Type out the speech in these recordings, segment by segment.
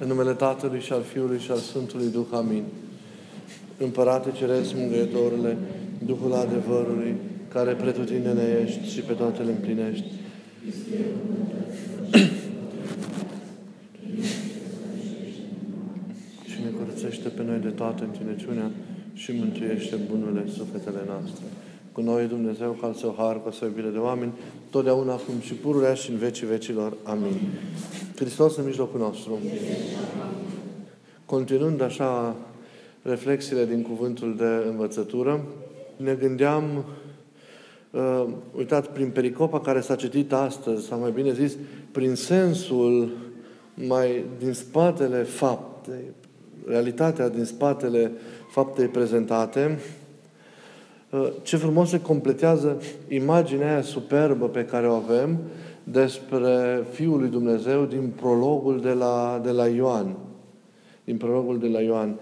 În numele Tatălui și al Fiului și al Sfântului Duh. Amin. Împărate Ceresc, Mângâietorule, Duhul adevărului, care pretutindene ești și pe toate le împlinești. și ne curățește pe noi de toată întinăciunea și mântuiește bunurile sufletele noastre. Cu noi Dumnezeu, ca al său har, cu o iubire de oameni, totdeauna, acum și pururea și în vecii vecilor. Amin. Hristos în mijlocul nostru. Continuând așa reflexiile din cuvântul de învățătură, ne gândeam, uh, uitat, prin pericopa care s-a citit astăzi, sau mai bine zis, prin sensul mai din spatele faptei, realitatea din spatele faptei prezentate, uh, ce frumos se completează imaginea aia superbă pe care o avem despre Fiul lui Dumnezeu din prologul de la, de la Ioan. Din prologul de la Ioan.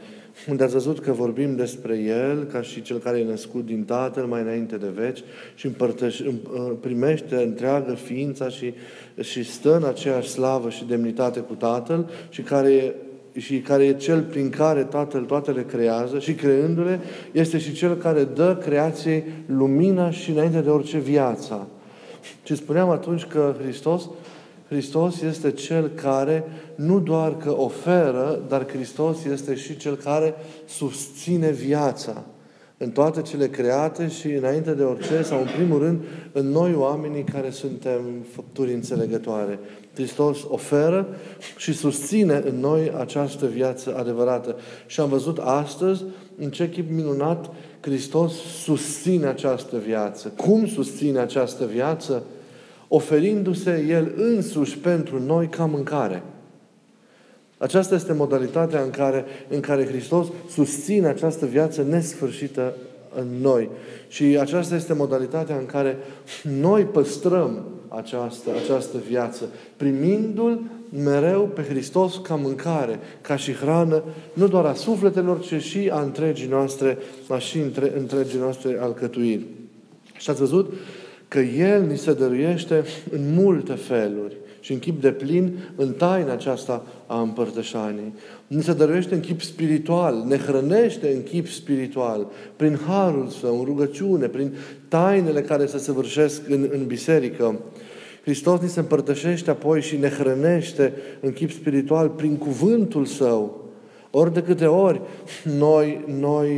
Unde ați văzut că vorbim despre El ca și Cel care e născut din Tatăl mai înainte de veci și împărtăș, uh, primește întreagă ființa și, și stă în aceeași slavă și demnitate cu Tatăl și care și care e cel prin care Tatăl toate le creează și creându-le, este și cel care dă creației lumina și înainte de orice viața. Și spuneam atunci că Hristos, Hristos este Cel care nu doar că oferă, dar Hristos este și Cel care susține viața în toate cele create și înainte de orice, sau în primul rând, în noi oamenii care suntem făpturi înțelegătoare. Hristos oferă și susține în noi această viață adevărată. Și am văzut astăzi în ce chip minunat Hristos susține această viață. Cum susține această viață? Oferindu-se El însuși pentru noi ca mâncare. Aceasta este modalitatea în care, în care Hristos susține această viață nesfârșită în noi. Și aceasta este modalitatea în care noi păstrăm această, această viață, primindu-L mereu pe Hristos ca mâncare, ca și hrană, nu doar a sufletelor, ci și a întregii noastre, a și între, întregii noastre alcătuiri. Și ați văzut că El ni se dăruiește în multe feluri și în chip de plin în taina aceasta a împărtășanii. Ni se dăruiește în chip spiritual, ne hrănește în chip spiritual, prin harul său, în rugăciune, prin tainele care se săvârșesc în, în biserică. Hristos ni se împărtășește apoi și ne hrănește în chip spiritual prin cuvântul său. Ori de câte ori noi, noi,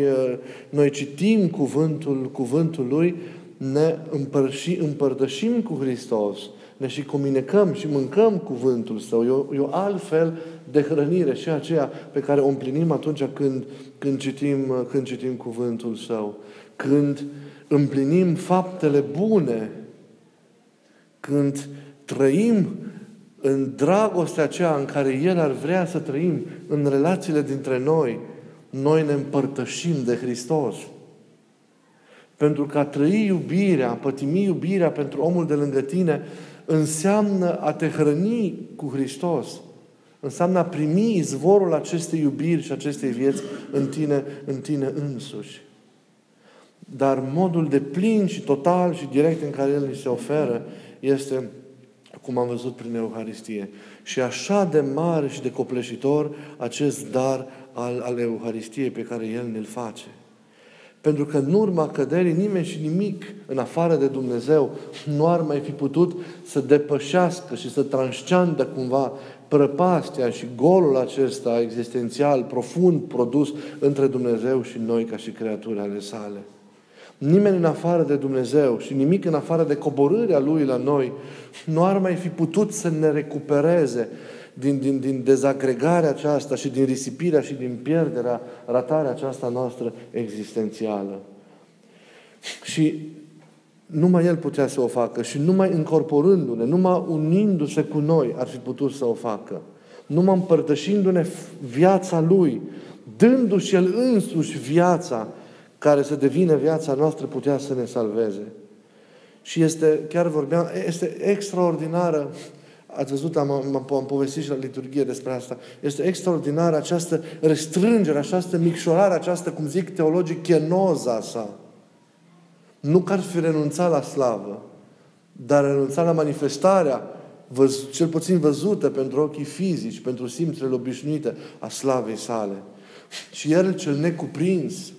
noi citim cuvântul, cuvântul Lui, ne împărși, împărtășim cu Hristos, ne și comunicăm și mâncăm cuvântul Său. E o, e o altfel de hrănire și aceea pe care o împlinim atunci când, când, citim, când citim cuvântul Său. Când împlinim faptele bune, când trăim în dragostea aceea în care El ar vrea să trăim, în relațiile dintre noi, noi ne împărtășim de Hristos. Pentru că a trăi iubirea, a pătimi iubirea pentru omul de lângă tine, înseamnă a te hrăni cu Hristos. Înseamnă a primi izvorul acestei iubiri și acestei vieți în tine, în tine însuși. Dar modul de plin și total și direct în care El ni se oferă este, cum am văzut prin Euharistie. Și așa de mare și de copleșitor acest dar al, al Euharistiei pe care El ne-l face. Pentru că în urma căderii nimeni și nimic în afară de Dumnezeu nu ar mai fi putut să depășească și să transceandă cumva prăpastia și golul acesta existențial, profund produs între Dumnezeu și noi ca și creaturi ale sale. Nimeni în afară de Dumnezeu și nimic în afară de coborârea Lui la noi nu ar mai fi putut să ne recupereze din, din, din dezagregarea aceasta și din risipirea și din pierderea, ratarea aceasta noastră existențială. Și numai El putea să o facă și numai încorporându-ne, numai unindu-se cu noi ar fi putut să o facă. Numai împărtășindu-ne viața Lui, dându-și El însuși viața care să devină viața noastră, putea să ne salveze. Și este, chiar vorbeam, este extraordinară Ați văzut, am, am, am povestit și la liturghie despre asta. Este extraordinară această restrângere, această micșorare, această, cum zic teologii, chenoza sa. Nu că ar fi renunțat la slavă, dar renunțat la manifestarea văz, cel puțin văzută pentru ochii fizici, pentru simțurile obișnuite a slavei sale. Și El cel necuprins,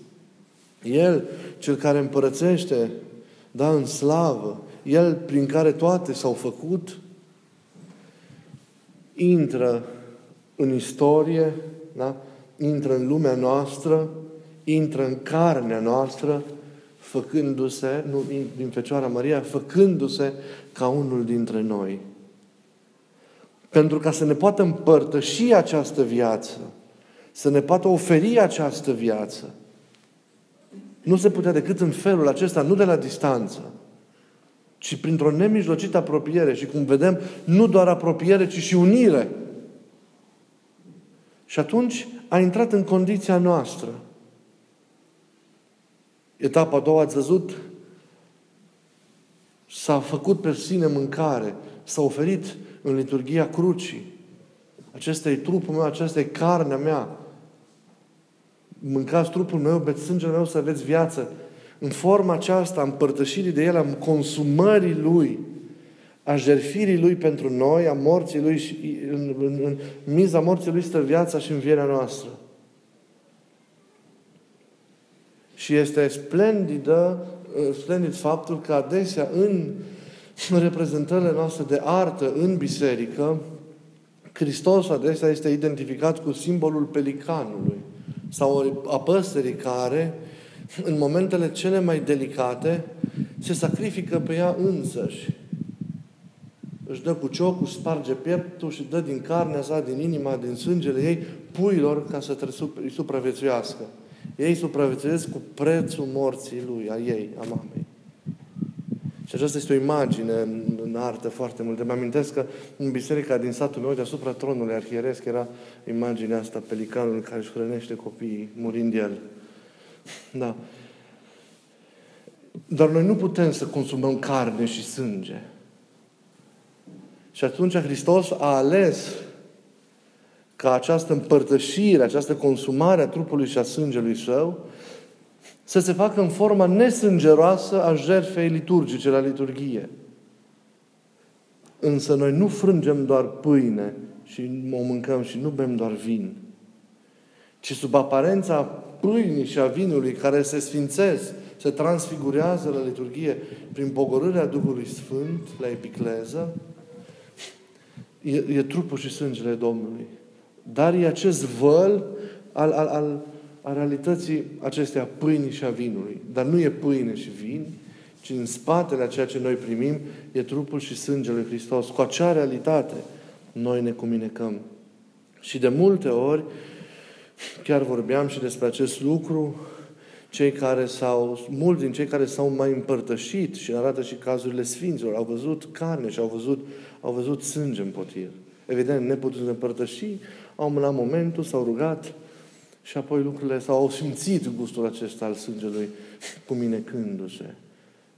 El cel care împărățește, da, în slavă, El prin care toate s-au făcut, intră în istorie, da? intră în lumea noastră, intră în carnea noastră, făcându-se, nu din Fecioara Maria, făcându-se ca unul dintre noi. Pentru ca să ne poată împărtăși această viață, să ne poată oferi această viață, nu se putea decât în felul acesta, nu de la distanță, ci printr-o nemijlocită apropiere și cum vedem, nu doar apropiere, ci și unire. Și atunci a intrat în condiția noastră. Etapa a doua, ați văzut, s-a făcut pe sine mâncare, s-a oferit în liturgia crucii. Acesta e trupul meu, aceasta e carnea mea. Mâncați trupul meu, beți sângele meu să aveți viață. În forma aceasta, împărtășirii de El, a consumării Lui, a jerfirii Lui pentru noi, a morții Lui și în, în, în miza morții Lui stă viața și învierea noastră. Și este splendidă, splendid faptul că adesea în reprezentările noastre de artă în biserică, Hristos adesea este identificat cu simbolul pelicanului sau a păsării care, în momentele cele mai delicate, se sacrifică pe ea însăși. Își dă cu ciocul, sparge pieptul și dă din carnea sa, din inima, din sângele ei, puilor ca să îi supraviețuiască. Ei supraviețuiesc cu prețul morții lui, a ei, a mamei. Și aceasta este o imagine în, în artă foarte mult. Mă amintesc că în biserica din satul meu, deasupra tronului arhieresc, era imaginea asta, pelicanul care își hrănește copiii, murind el. Da. Dar noi nu putem să consumăm carne și sânge. Și atunci Hristos a ales ca această împărtășire, această consumare a trupului și a sângelui său să se facă în forma nesângeroasă a jertfei liturgice la liturghie. Însă noi nu frângem doar pâine și o mâncăm și nu bem doar vin, ci sub aparența pâinii și a vinului care se sfințesc, se transfigurează la liturghie prin pogorârea Duhului Sfânt la epicleză, e, e trupul și sângele Domnului. Dar e acest văl al, al, al, a realității acestea pâinii și a vinului. Dar nu e pâine și vin, ci în spatele a ceea ce noi primim e trupul și sângele lui Hristos. Cu acea realitate noi ne cuminecăm. Și de multe ori, chiar vorbeam și despre acest lucru, cei care s-au, mulți din cei care s-au mai împărtășit și arată și cazurile Sfinților, au văzut carne și au văzut, au văzut sânge în potir. Evident, neputând împărtăși, au amânat momentul, s-au rugat și apoi lucrurile s-au au simțit gustul acesta al sângelui cuminecându-se.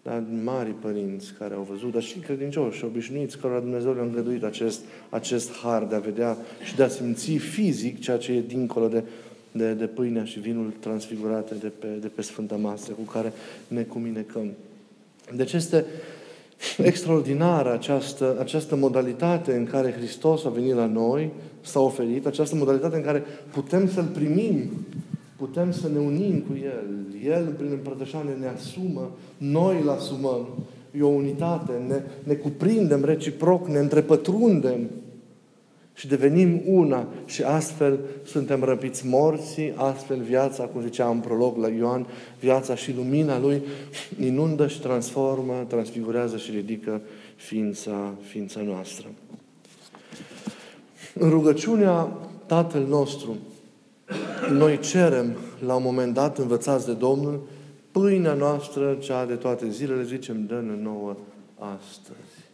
Dar mari părinți care au văzut, dar și credincioși și obișnuiți, care Dumnezeu le-a îngăduit acest, acest har de a vedea și de a simți fizic ceea ce e dincolo de, de, de pâinea și vinul transfigurate de pe, de pe Sfânta Masă, cu care ne cuminecăm. Deci este extraordinară această, această modalitate în care Hristos a venit la noi, s-a oferit, această modalitate în care putem să-L primim, putem să ne unim cu El. El, prin împărtășare, ne asumă, noi îl asumăm. E o unitate, ne, ne cuprindem reciproc, ne întrepătrundem și devenim una și astfel suntem răpiți morții, astfel viața, cum zicea în prolog la Ioan, viața și lumina Lui inundă și transformă, transfigurează și ridică ființa, ființa noastră. În rugăciunea Tatăl nostru, noi cerem, la un moment dat, învățați de Domnul, pâinea noastră, cea de toate zilele, zicem, dă-ne nouă astăzi.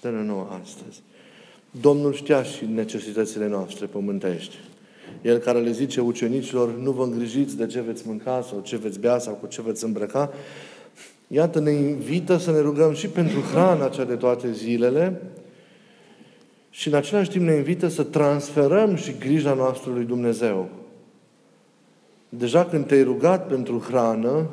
Dă-ne nouă astăzi. Domnul știa și necesitățile noastre pământești. El care le zice ucenicilor, nu vă îngrijiți de ce veți mânca sau ce veți bea sau cu ce veți îmbrăca, iată, ne invită să ne rugăm și pentru hrana cea de toate zilele și în același timp ne invită să transferăm și grija noastră lui Dumnezeu. Deja când te-ai rugat pentru hrană,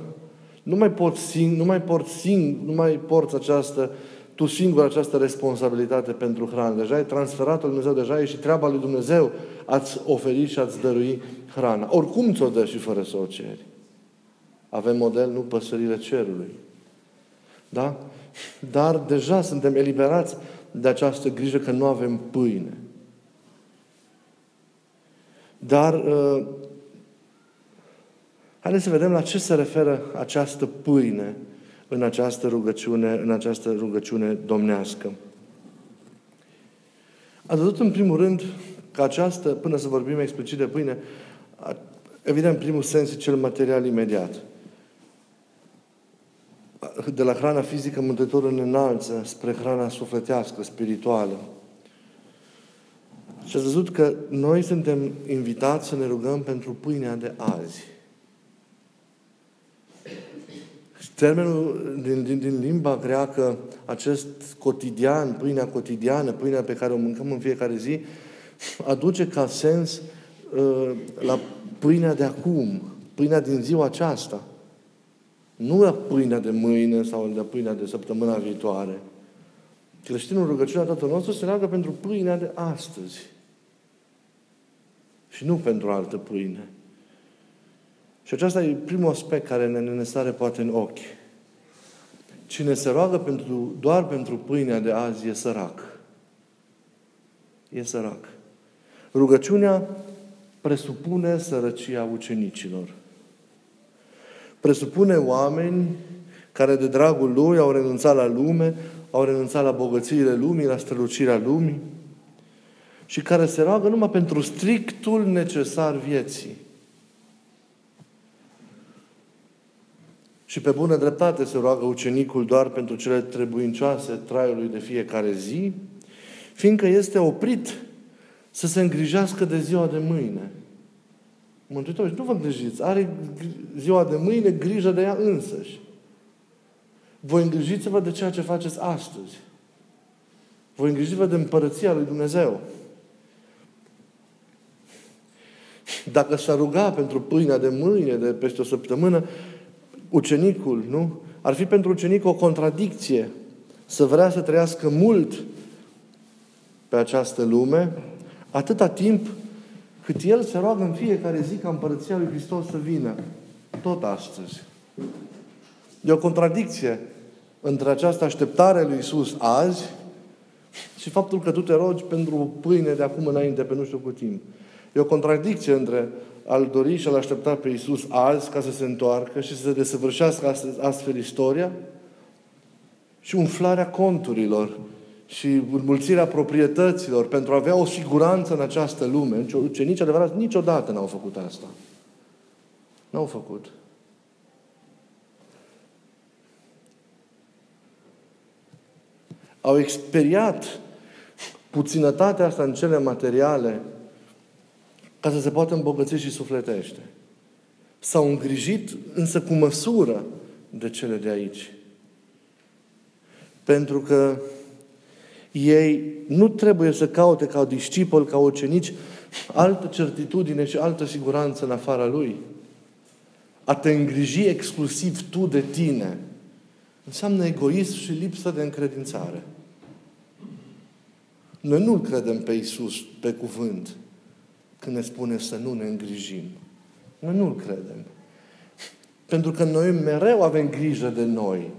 nu mai poți sing, nu mai porți sing, nu mai porți această tu singur această responsabilitate pentru hrană. Deja ai transferat-o lui Dumnezeu, deja e și treaba lui Dumnezeu ați oferi și ați dărui hrana. Oricum ți-o dă și fără să o ceri. Avem model, nu păsările cerului. Da? Dar deja suntem eliberați de această grijă că nu avem pâine. Dar uh, haideți să vedem la ce se referă această pâine în această rugăciune, în această rugăciune domnească. A văzut în primul rând că această, până să vorbim explicit de pâine, evident, primul sens e cel material imediat. De la hrana fizică, Mântuitorul ne înalță spre hrana sufletească, spirituală. Și ați văzut că noi suntem invitați să ne rugăm pentru pâinea de azi. Termenul din, din, din limba greacă, acest cotidian, pâinea cotidiană, pâinea pe care o mâncăm în fiecare zi, aduce ca sens uh, la pâinea de acum, pâinea din ziua aceasta. Nu la pâinea de mâine sau la pâinea de săptămâna viitoare. Creștinul rugăciunea Tatăl nostru se leagă pentru pâinea de astăzi. Și nu pentru altă pâine. Și acesta e primul aspect care ne, ne sare poate în ochi. Cine se roagă pentru, doar pentru pâinea de azi e sărac. E sărac. Rugăciunea presupune sărăcia ucenicilor. Presupune oameni care de dragul lui au renunțat la lume, au renunțat la bogățiile lumii, la strălucirea lumii și care se roagă numai pentru strictul necesar vieții. Și pe bună dreptate se roagă ucenicul doar pentru cele trebuincioase traiului de fiecare zi, fiindcă este oprit să se îngrijească de ziua de mâine. Mântuitor, nu vă îngrijiți, are ziua de mâine grijă de ea însăși. Voi îngrijiți-vă de ceea ce faceți astăzi. Voi îngrijiți-vă de împărăția lui Dumnezeu. Dacă s-ar ruga pentru pâinea de mâine, de peste o săptămână, ucenicul, nu? Ar fi pentru ucenic o contradicție să vrea să trăiască mult pe această lume, atâta timp cât el se roagă în fiecare zi ca împărăția lui Hristos să vină. Tot astăzi. E o contradicție între această așteptare lui Isus azi și faptul că tu te rogi pentru o pâine de acum înainte, pe nu știu cu timp. E o contradicție între al dori și al aștepta pe Iisus azi ca să se întoarcă și să se desăvârșească astfel istoria și umflarea conturilor și înmulțirea proprietăților pentru a avea o siguranță în această lume. Ucenici adevărat niciodată n-au făcut asta. N-au făcut. Au experiat puținătatea asta în cele materiale ca să se poată îmbogăți și sufletește. S-au îngrijit însă cu măsură de cele de aici. Pentru că ei nu trebuie să caute ca discipol, ca ucenici, altă certitudine și altă siguranță în afara lui. A te îngriji exclusiv tu de tine înseamnă egoism și lipsă de încredințare. Noi nu credem pe Isus pe cuvânt când ne spune să nu ne îngrijim. Noi nu-L credem. Pentru că noi mereu avem grijă de noi.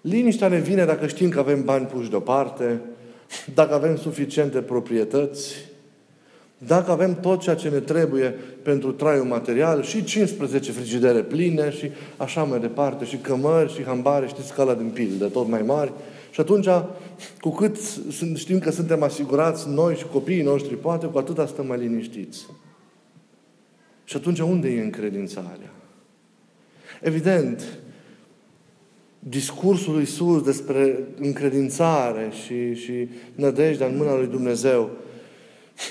Liniștea ne vine dacă știm că avem bani puși deoparte, dacă avem suficiente proprietăți, dacă avem tot ceea ce ne trebuie pentru traiul material și 15 frigidere pline și așa mai departe, și cămări și hambare, știți, scala din pildă, tot mai mari, și atunci, cu cât știm că suntem asigurați noi și copiii noștri, poate, cu atâta stăm mai liniștiți. Și atunci, unde e încredințarea? Evident, discursul lui Iisus despre încredințare și, și nădejdea în mâna lui Dumnezeu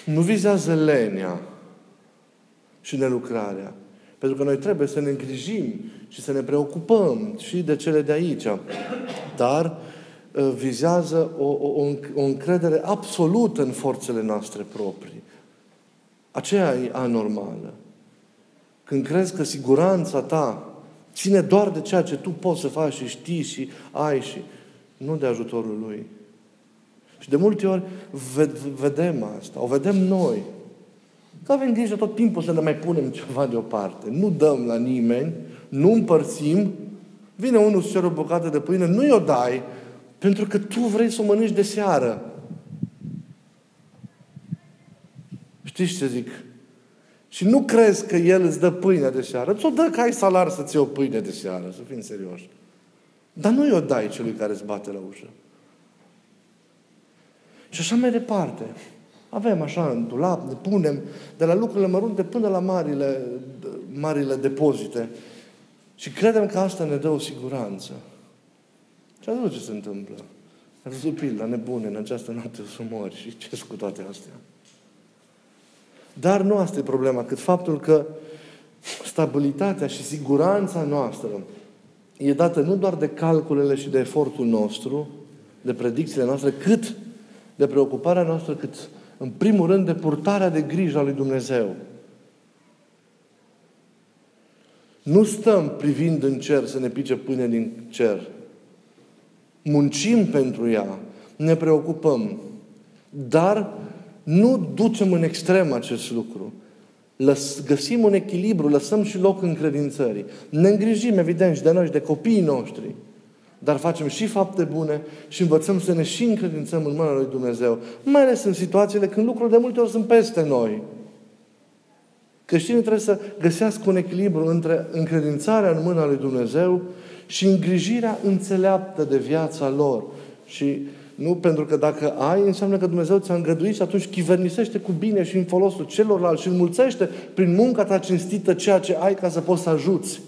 nu vizează lenia și nelucrarea. Pentru că noi trebuie să ne îngrijim și să ne preocupăm și de cele de aici. Dar Uh, vizează o, o, o încredere absolută în forțele noastre proprii. Aceea e anormală. Când crezi că siguranța ta ține doar de ceea ce tu poți să faci și știi și ai și nu de ajutorul Lui. Și de multe ori vedem asta, o vedem noi. Că avem grijă tot timpul să ne mai punem ceva deoparte. Nu dăm la nimeni, nu împărțim, vine unul să cer o bucată de pâine, nu i-o dai, pentru că tu vrei să o mănânci de seară. Știți ce zic? Și nu crezi că El îți dă pâine de seară. Ți-o dă că ai salar să-ți iei o pâine de seară, să fim serioși. Dar nu i-o dai celui care îți bate la ușă. Și așa mai departe. Avem așa în dulap, ne punem de la lucrurile mărunte până la marile, marile depozite. Și credem că asta ne dă o siguranță. Și atunci ce se întâmplă? Ați văzut pilda nebune în această noapte să mori și ce cu toate astea? Dar nu asta e problema, cât faptul că stabilitatea și siguranța noastră e dată nu doar de calculele și de efortul nostru, de predicțiile noastre, cât de preocuparea noastră, cât în primul rând de purtarea de grijă a lui Dumnezeu. Nu stăm privind în cer să ne pice pâine din cer. Muncim pentru ea, ne preocupăm, dar nu ducem în extrem acest lucru. Lăs, găsim un echilibru, lăsăm și loc în credințării. Ne îngrijim, evident, și de noi și de copiii noștri. Dar facem și fapte bune și învățăm să ne și încredințăm în mâna lui Dumnezeu. Mai ales în situațiile când lucrurile de multe ori sunt peste noi. Creștinii trebuie să găsească un echilibru între încredințarea în mâna lui Dumnezeu și îngrijirea înțeleaptă de viața lor. Și nu pentru că dacă ai, înseamnă că Dumnezeu ți-a îngăduit și atunci chivernisește cu bine și în folosul celorlalți și înmulțește prin munca ta cinstită ceea ce ai ca să poți să ajuți.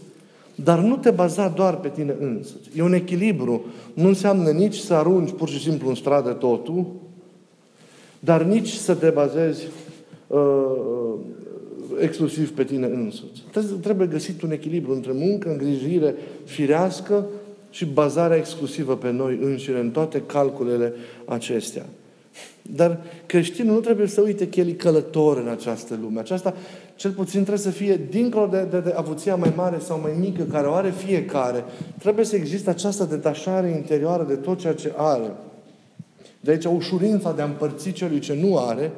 Dar nu te baza doar pe tine însuți. E un echilibru. Nu înseamnă nici să arunci pur și simplu în stradă totul, dar nici să te bazezi uh, uh exclusiv pe tine însuți. Trebuie găsit un echilibru între muncă, îngrijire firească și bazarea exclusivă pe noi înșine în toate calculele acestea. Dar creștinul nu trebuie să uite că el e călător în această lume. Aceasta, cel puțin, trebuie să fie dincolo de, de, de avuția mai mare sau mai mică care o are fiecare. Trebuie să existe această detașare interioară de tot ceea ce are. De aici ușurința de a împărți celui ce nu are,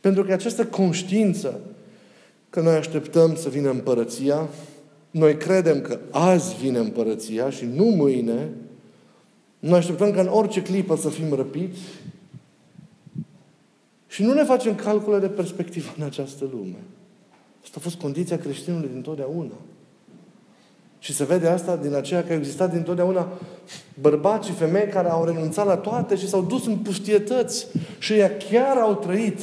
pentru că această conștiință că noi așteptăm să vină împărăția, noi credem că azi vine împărăția și nu mâine, noi așteptăm ca în orice clipă să fim răpiți și nu ne facem calcule de perspectivă în această lume. Asta a fost condiția creștinului din totdeauna. Și se vede asta din aceea că au existat din totdeauna bărbați și femei care au renunțat la toate și s-au dus în pustietăți. Și ei chiar au trăit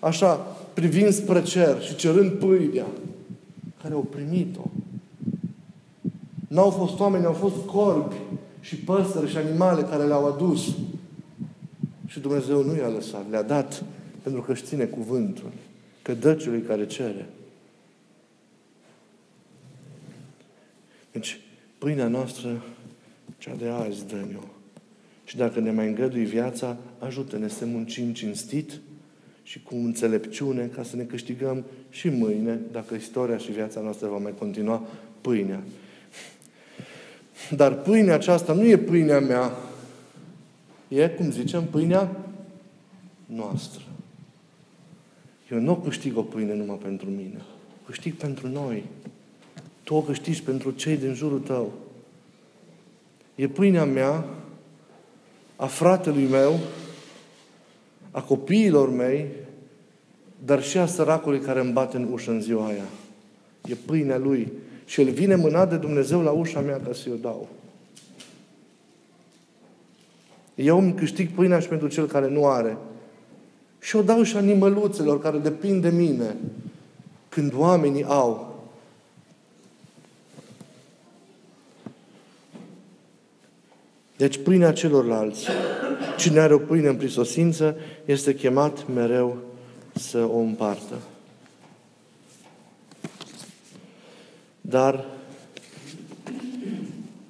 așa, privind spre cer și cerând pâinea care au primit-o. N-au fost oameni, au fost corbi și păsări și animale care le-au adus. Și Dumnezeu nu i-a lăsat, le-a dat pentru că își ține cuvântul. Că dă celui care cere. Deci, pâinea noastră, cea de azi, dă -o. Și dacă ne mai îngădui viața, ajută-ne să muncim cinstit și cu înțelepciune ca să ne câștigăm și mâine, dacă istoria și viața noastră va mai continua, pâinea. Dar pâinea aceasta nu e pâinea mea. E, cum zicem, pâinea noastră. Eu nu câștig o pâine numai pentru mine. Câștig pentru noi. Tu o câștigi pentru cei din jurul tău. E pâinea mea, a fratelui meu, a copiilor mei, dar și a săracului care îmi bate în ușă în ziua aia. E pâinea lui. Și el vine mânat de Dumnezeu la ușa mea ca să-i o dau. Eu îmi câștig pâinea și pentru cel care nu are. Și o dau și animăluțelor care depind de mine. Când oamenii au. Deci pâinea celorlalți. Cine are o pâine în prisosință este chemat mereu să o împartă. Dar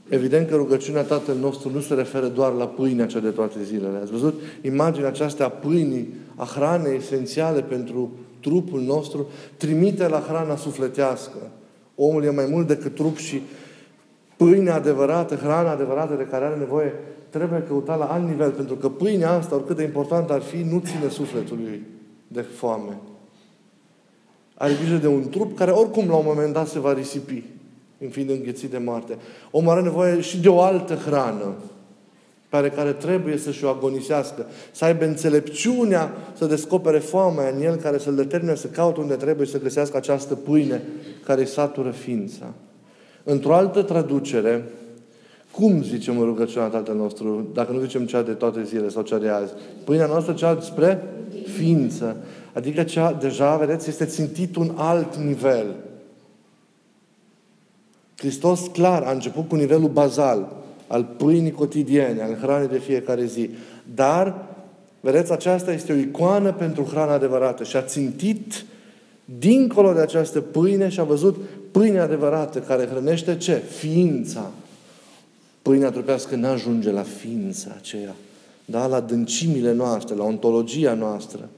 Evident că rugăciunea Tatăl nostru nu se referă doar la pâinea cea de toate zilele. Ați văzut imaginea aceasta a pâinii, a hranei esențiale pentru trupul nostru, trimite la hrana sufletească. Omul e mai mult decât trup și pâinea adevărată, hrana adevărată de care are nevoie, trebuie căutat la alt nivel, pentru că pâinea asta, oricât de important ar fi, nu ține sufletului de foame. Are grijă de un trup care oricum la un moment dat se va risipi, în fiind înghețit de moarte. Omul are nevoie și de o altă hrană pe care trebuie să-și o agonisească, să aibă înțelepciunea să descopere foamea în el, care să-l determine să caute unde trebuie să găsească această pâine care îi satură ființa. Într-o altă traducere, cum zicem în rugăciunea Tatăl nostru, dacă nu zicem cea de toate zile sau cea de azi? Pâinea noastră cea spre ființă. Adică cea, deja, vedeți, este țintit un alt nivel. Hristos, clar, a început cu nivelul bazal al pâinii cotidiene, al hranei de fiecare zi. Dar, vedeți, aceasta este o icoană pentru hrana adevărată și a țintit dincolo de această pâine și a văzut pâinea adevărată care hrănește ce? Ființa. Pâinea trupească nu ajunge la ființa aceea, da? la dâncimile noastre, la ontologia noastră.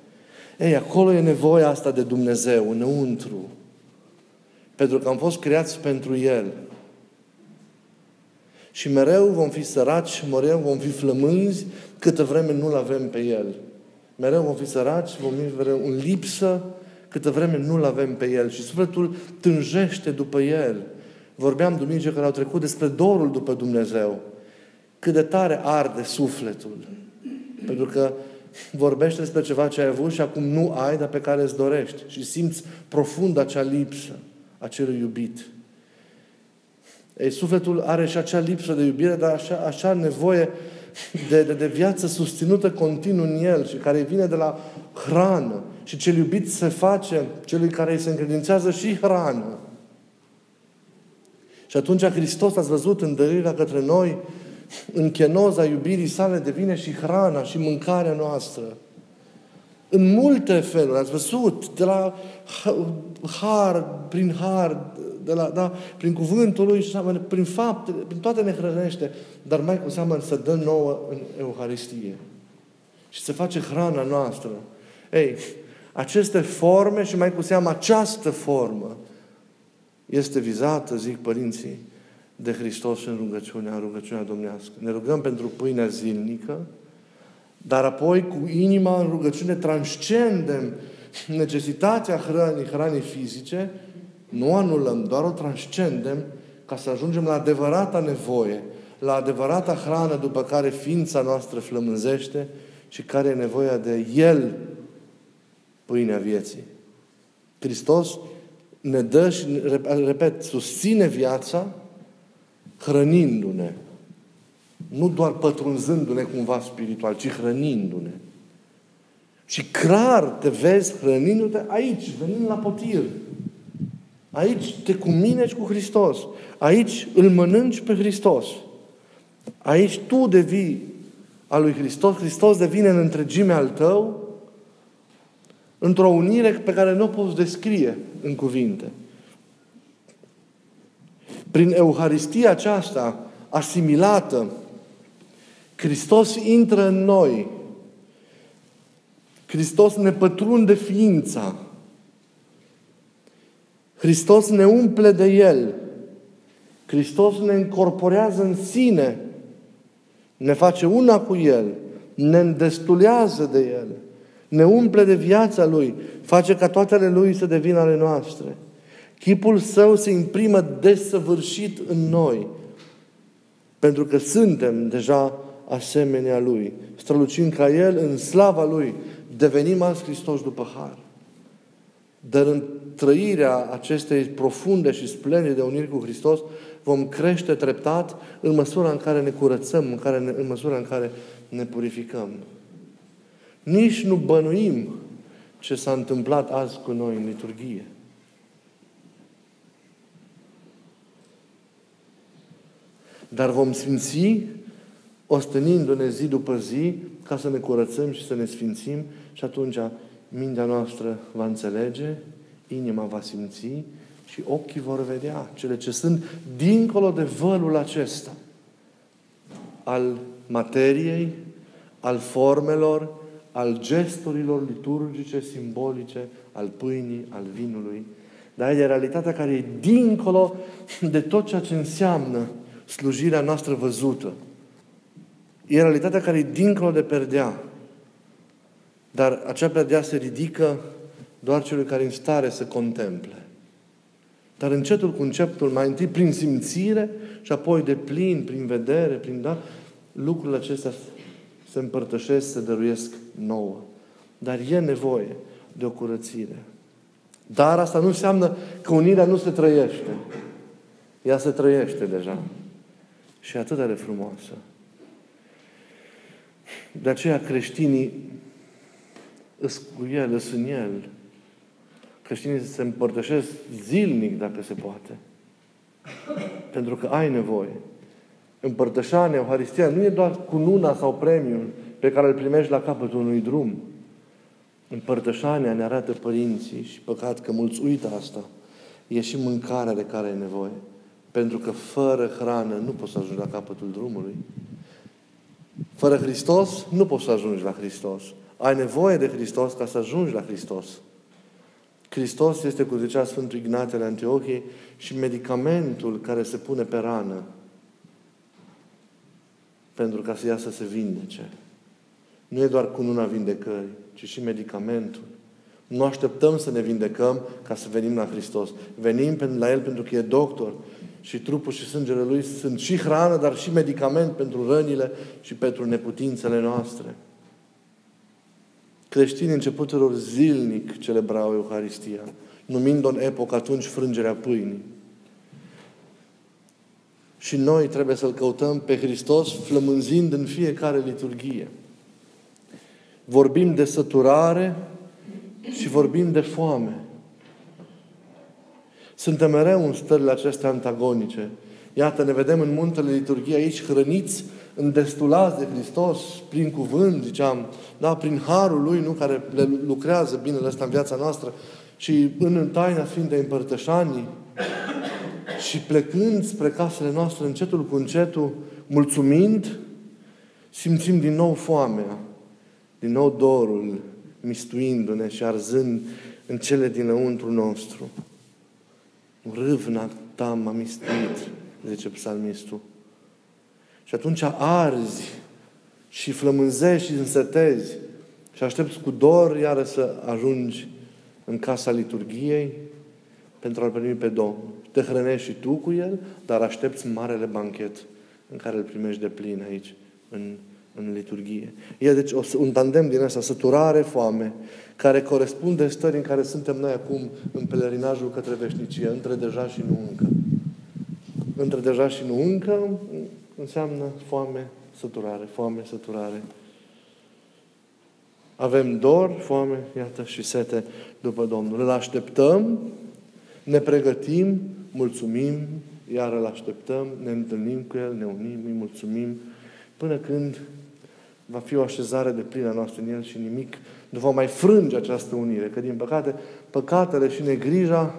Ei, acolo e nevoia asta de Dumnezeu, înăuntru. Pentru că am fost creați pentru El. Și mereu vom fi săraci, mereu vom fi flămânzi, câtă vreme nu-L avem pe El. Mereu vom fi săraci, vom fi mereu în lipsă, câtă vreme nu-L avem pe El. Și sufletul tânjește după El. Vorbeam duminică care au trecut despre dorul după Dumnezeu. Cât de tare arde sufletul. Pentru că vorbește despre ceva ce ai avut și acum nu ai, dar pe care îți dorești. Și simți profund acea lipsă a celui iubit. Ei, sufletul are și acea lipsă de iubire, dar așa, așa nevoie de, de, de viață susținută continuu în el și care vine de la hrană. Și cel iubit se face celui care îi se încredințează și hrană. Și atunci Hristos, ați văzut îndărirea către noi, în chenoza iubirii sale devine și hrana și mâncarea noastră. În multe feluri, ați văzut, de la har, prin har, de la, da, prin cuvântul Lui și prin fapte, prin toate ne hrănește, dar mai cu seamă să dă nouă în Euharistie. Și se face hrana noastră. Ei, aceste forme și mai cu seamă această formă este vizată, zic părinții, de Hristos în rugăciunea, în rugăciunea domnească. Ne rugăm pentru pâinea zilnică, dar apoi cu inima în rugăciune transcendem necesitatea hrănii, hranii fizice, nu anulăm, doar o transcendem ca să ajungem la adevărata nevoie, la adevărata hrană după care ființa noastră flămânzește și care e nevoia de El, pâinea vieții. Hristos ne dă și, repet, susține viața hrănindu-ne. Nu doar pătrunzându-ne cumva spiritual, ci hrănindu-ne. Și clar te vezi hrănindu-te aici, venind la potir. Aici te cuminești cu Hristos. Aici îl mănânci pe Hristos. Aici tu devii al lui Hristos. Hristos devine în întregime al tău într-o unire pe care nu o poți descrie în cuvinte. Prin Euharistia aceasta asimilată, Hristos intră în noi. Hristos ne pătrunde ființa. Hristos ne umple de El. Hristos ne încorporează în sine. Ne face una cu El. Ne îndestulează de El. Ne umple de viața Lui. Face ca toate ale Lui să devină ale noastre. Chipul Său se imprimă desăvârșit în noi. Pentru că suntem deja asemenea Lui. Strălucind ca El în slava Lui. Devenim azi Hristos după har. Dar în trăirea acestei profunde și splendide uniri cu Hristos, vom crește treptat în măsura în care ne curățăm, în, care ne, în măsura în care ne purificăm. Nici nu bănuim ce s-a întâmplat azi cu noi în liturghie. Dar vom simți, ostănindu-ne zi după zi, ca să ne curățăm și să ne sfințim și atunci mintea noastră va înțelege, inima va simți și ochii vor vedea cele ce sunt dincolo de vălul acesta al materiei, al formelor, al gesturilor liturgice, simbolice, al pâinii, al vinului, dar e realitatea care e dincolo de tot ceea ce înseamnă slujirea noastră văzută. E realitatea care e dincolo de perdea. Dar acea perdea se ridică doar celui care e în stare să contemple. Dar încetul cu începutul, mai întâi prin simțire și apoi de plin, prin vedere, prin da, lucrurile acestea se împărtășesc, se dăruiesc nouă. Dar e nevoie de o curățire. Dar asta nu înseamnă că unirea nu se trăiește. Ea se trăiește deja. Și atât de frumoasă. De aceea creștinii îs cu el, îs în el. Creștinii se împărtășesc zilnic, dacă se poate. Pentru că ai nevoie. Împărtășania, Euharistia, nu e doar cu nuna sau premiul pe care îl primești la capătul unui drum. Împărtășania ne arată părinții și păcat că mulți uită asta. E și mâncarea de care ai nevoie. Pentru că fără hrană nu poți să ajungi la capătul drumului. Fără Hristos nu poți să ajungi la Hristos. Ai nevoie de Hristos ca să ajungi la Hristos. Hristos este, cum zicea Sfântul Ignatele Antiochiei, și medicamentul care se pune pe rană pentru ca să ea să se vindece. Nu e doar cununa vindecării, ci și medicamentul. Nu așteptăm să ne vindecăm ca să venim la Hristos. Venim la El pentru că e doctor și trupul și sângele Lui sunt și hrană, dar și medicament pentru rănile și pentru neputințele noastre. Creștinii începutelor zilnic celebrau Euharistia, numind-o în epocă atunci frângerea pâinii. Și noi trebuie să-L căutăm pe Hristos flămânzind în fiecare liturghie. Vorbim de săturare și vorbim de foame. Suntem mereu în stările acestea antagonice. Iată, ne vedem în muntele liturghie aici hrăniți, îndestulați de Hristos, prin cuvânt, ziceam, da, prin harul Lui, nu, care le lucrează binele ăsta în viața noastră, și în taina Sfintei Împărtășanii, și plecând spre casele noastre încetul cu încetul, mulțumind, simțim din nou foamea, din nou dorul, mistuindu-ne și arzând în cele dinăuntru nostru. Râvna ta m-a mistuit, zice psalmistul. Și atunci arzi și flămânzești și însetezi și aștepți cu dor iară să ajungi în casa liturgiei pentru a-L primi pe Domnul. Te hrănești și tu cu El, dar aștepți marele banchet în care îl primești de plin aici, în, în liturghie. E deci un tandem din asta, săturare, foame, care corespunde stării în care suntem noi acum în pelerinajul către veșnicie, între deja și nu încă. Între deja și nu încă înseamnă foame, săturare, foame, săturare. Avem dor, foame, iată, și sete după Domnul. Îl așteptăm, ne pregătim, mulțumim, iar îl așteptăm, ne întâlnim cu El, ne unim, îi mulțumim, până când va fi o așezare de plină noastră în El și nimic nu va mai frânge această unire. Că, din păcate, păcatele și negrija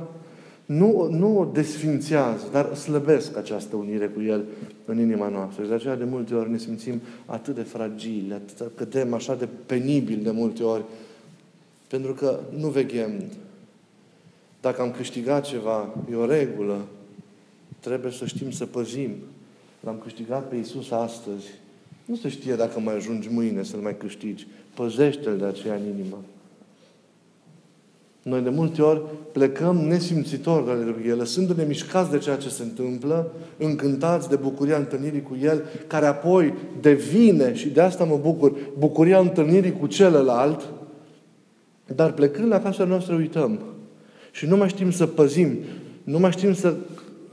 nu, nu o desfințează, dar slăbesc această unire cu El în inima noastră. Și de aceea de multe ori ne simțim atât de fragili, atât, cădem așa de penibil de multe ori, pentru că nu veghem. Dacă am câștigat ceva, e o regulă, trebuie să știm să păzim. L-am câștigat pe Iisus astăzi. Nu se știe dacă mai ajungi mâine să-L mai câștigi. Păzește-L de aceea în inimă. Noi de multe ori plecăm nesimțitori de liturghie, lăsându-ne mișcați de ceea ce se întâmplă, încântați de bucuria întâlnirii cu El, care apoi devine, și de asta mă bucur, bucuria întâlnirii cu celălalt, dar plecând la casa noastră uităm. Și nu mai știm să păzim, nu mai știm să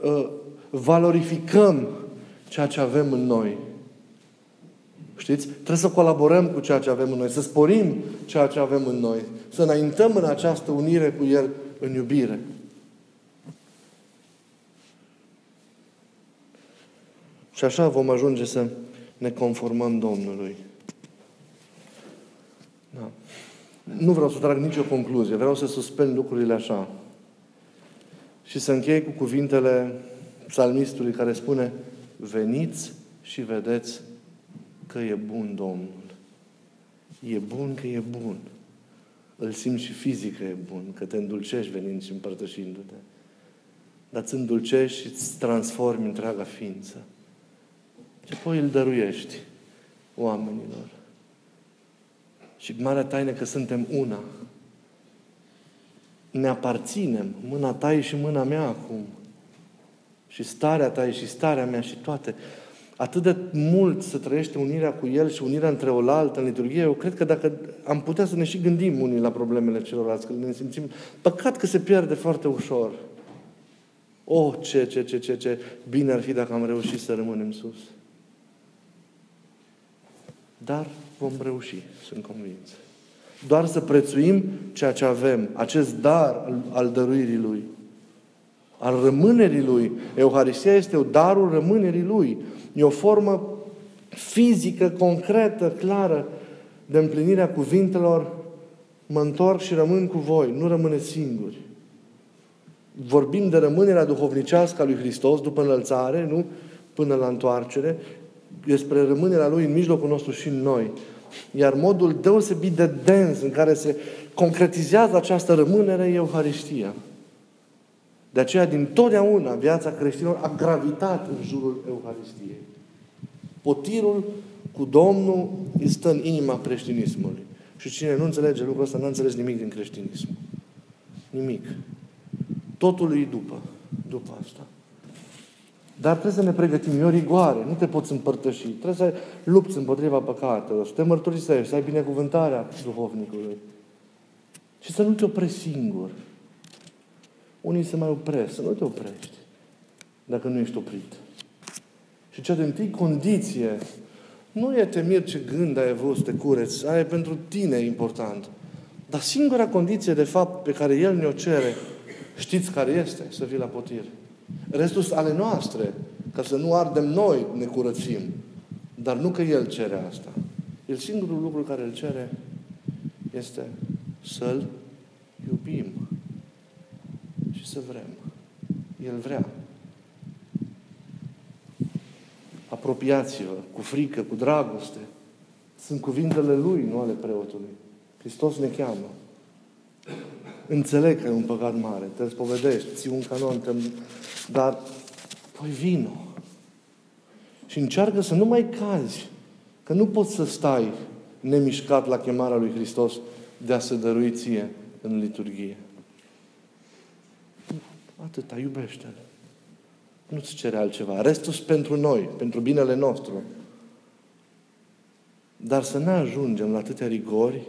uh, valorificăm ceea ce avem în noi. Știți? Trebuie să colaborăm cu ceea ce avem în noi, să sporim ceea ce avem în noi, să înaintăm în această unire cu El în iubire. Și așa vom ajunge să ne conformăm Domnului. Da. Nu vreau să trag nicio concluzie, vreau să suspend lucrurile așa. Și să închei cu cuvintele psalmistului care spune Veniți și vedeți că e bun Domnul. E bun că e bun. Îl simți și fizic că e bun, că te îndulcești venind și împărtășindu-te. Dar îți îndulcești și îți transformi întreaga ființă. Și apoi îl dăruiești. oamenilor. Și marea taină că suntem una. Ne aparținem. Mâna ta e și mâna mea acum. Și starea ta e și starea mea și toate. Atât de mult să trăiește unirea cu El și unirea între oaltă în liturghie, eu cred că dacă am putea să ne și gândim unii la problemele celorlalți, că ne simțim, păcat că se pierde foarte ușor. Oh, ce, ce, ce, ce, ce bine ar fi dacă am reușit să rămânem sus. Dar vom reuși, sunt convins. Doar să prețuim ceea ce avem, acest dar al, al dăruirii Lui, al rămânerii Lui. Euharistia este darul rămânerii Lui. E o formă fizică, concretă, clară de împlinirea cuvintelor mă întorc și rămân cu voi, nu rămâne singuri. Vorbim de rămânerea duhovnicească a lui Hristos după înălțare, nu? Până la întoarcere, despre rămânerea Lui în mijlocul nostru și în noi. Iar modul deosebit de dens în care se concretizează această rămânere e Euharistia. De aceea, din totdeauna, viața creștinilor a gravitat în jurul Euharistiei. Potirul cu Domnul stă în inima creștinismului. Și cine nu înțelege lucrul ăsta, nu înțeles nimic din creștinism. Nimic. Totul e după. După asta. Dar trebuie să ne pregătim. E o rigoare. Nu te poți împărtăși. Trebuie să lupți împotriva păcatelor. Să te mărturisești. Să ai binecuvântarea duhovnicului. Și să nu te oprești singur. Unii se mai opresc. Să nu te oprești. Dacă nu ești oprit. Și cea de întâi condiție nu e temir ce gând ai avut să te cureți. Aia e pentru tine important. Dar singura condiție, de fapt, pe care El ne-o cere, știți care este? Să vii la potir. Restul ale noastre, ca să nu ardem noi, ne curățim. Dar nu că El cere asta. El singurul lucru care îl cere este să-L iubim și să vrem. El vrea. Apropiați-vă cu frică, cu dragoste. Sunt cuvintele Lui, nu ale preotului. Hristos ne cheamă. Înțeleg că e un păcat mare, te spovedești, ții un canon, te... dar păi vino. Și încearcă să nu mai cazi, că nu poți să stai nemișcat la chemarea lui Hristos de a se dărui ție în liturghie. Atâta, iubește-L. Nu-ți cere altceva. Restul pentru noi, pentru binele nostru. Dar să ne ajungem la atâtea rigori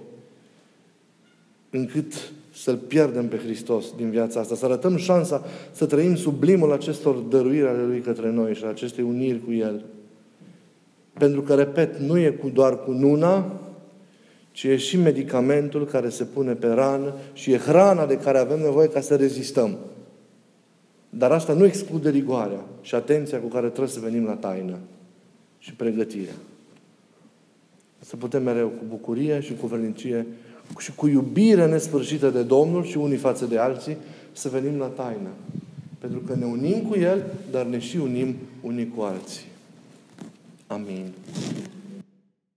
încât să-L pierdem pe Hristos din viața asta, să arătăm șansa să trăim sublimul acestor dăruiri ale Lui către noi și acestei uniri cu El. Pentru că, repet, nu e cu doar cu nuna, ci e și medicamentul care se pune pe rană și e hrana de care avem nevoie ca să rezistăm. Dar asta nu exclude rigoarea și atenția cu care trebuie să venim la taină și pregătirea. Să putem mereu cu bucurie și cu vernicie și cu iubire nesfârșită de Domnul și unii față de alții să venim la taină. Pentru că ne unim cu El, dar ne și unim unii cu alții. Amin.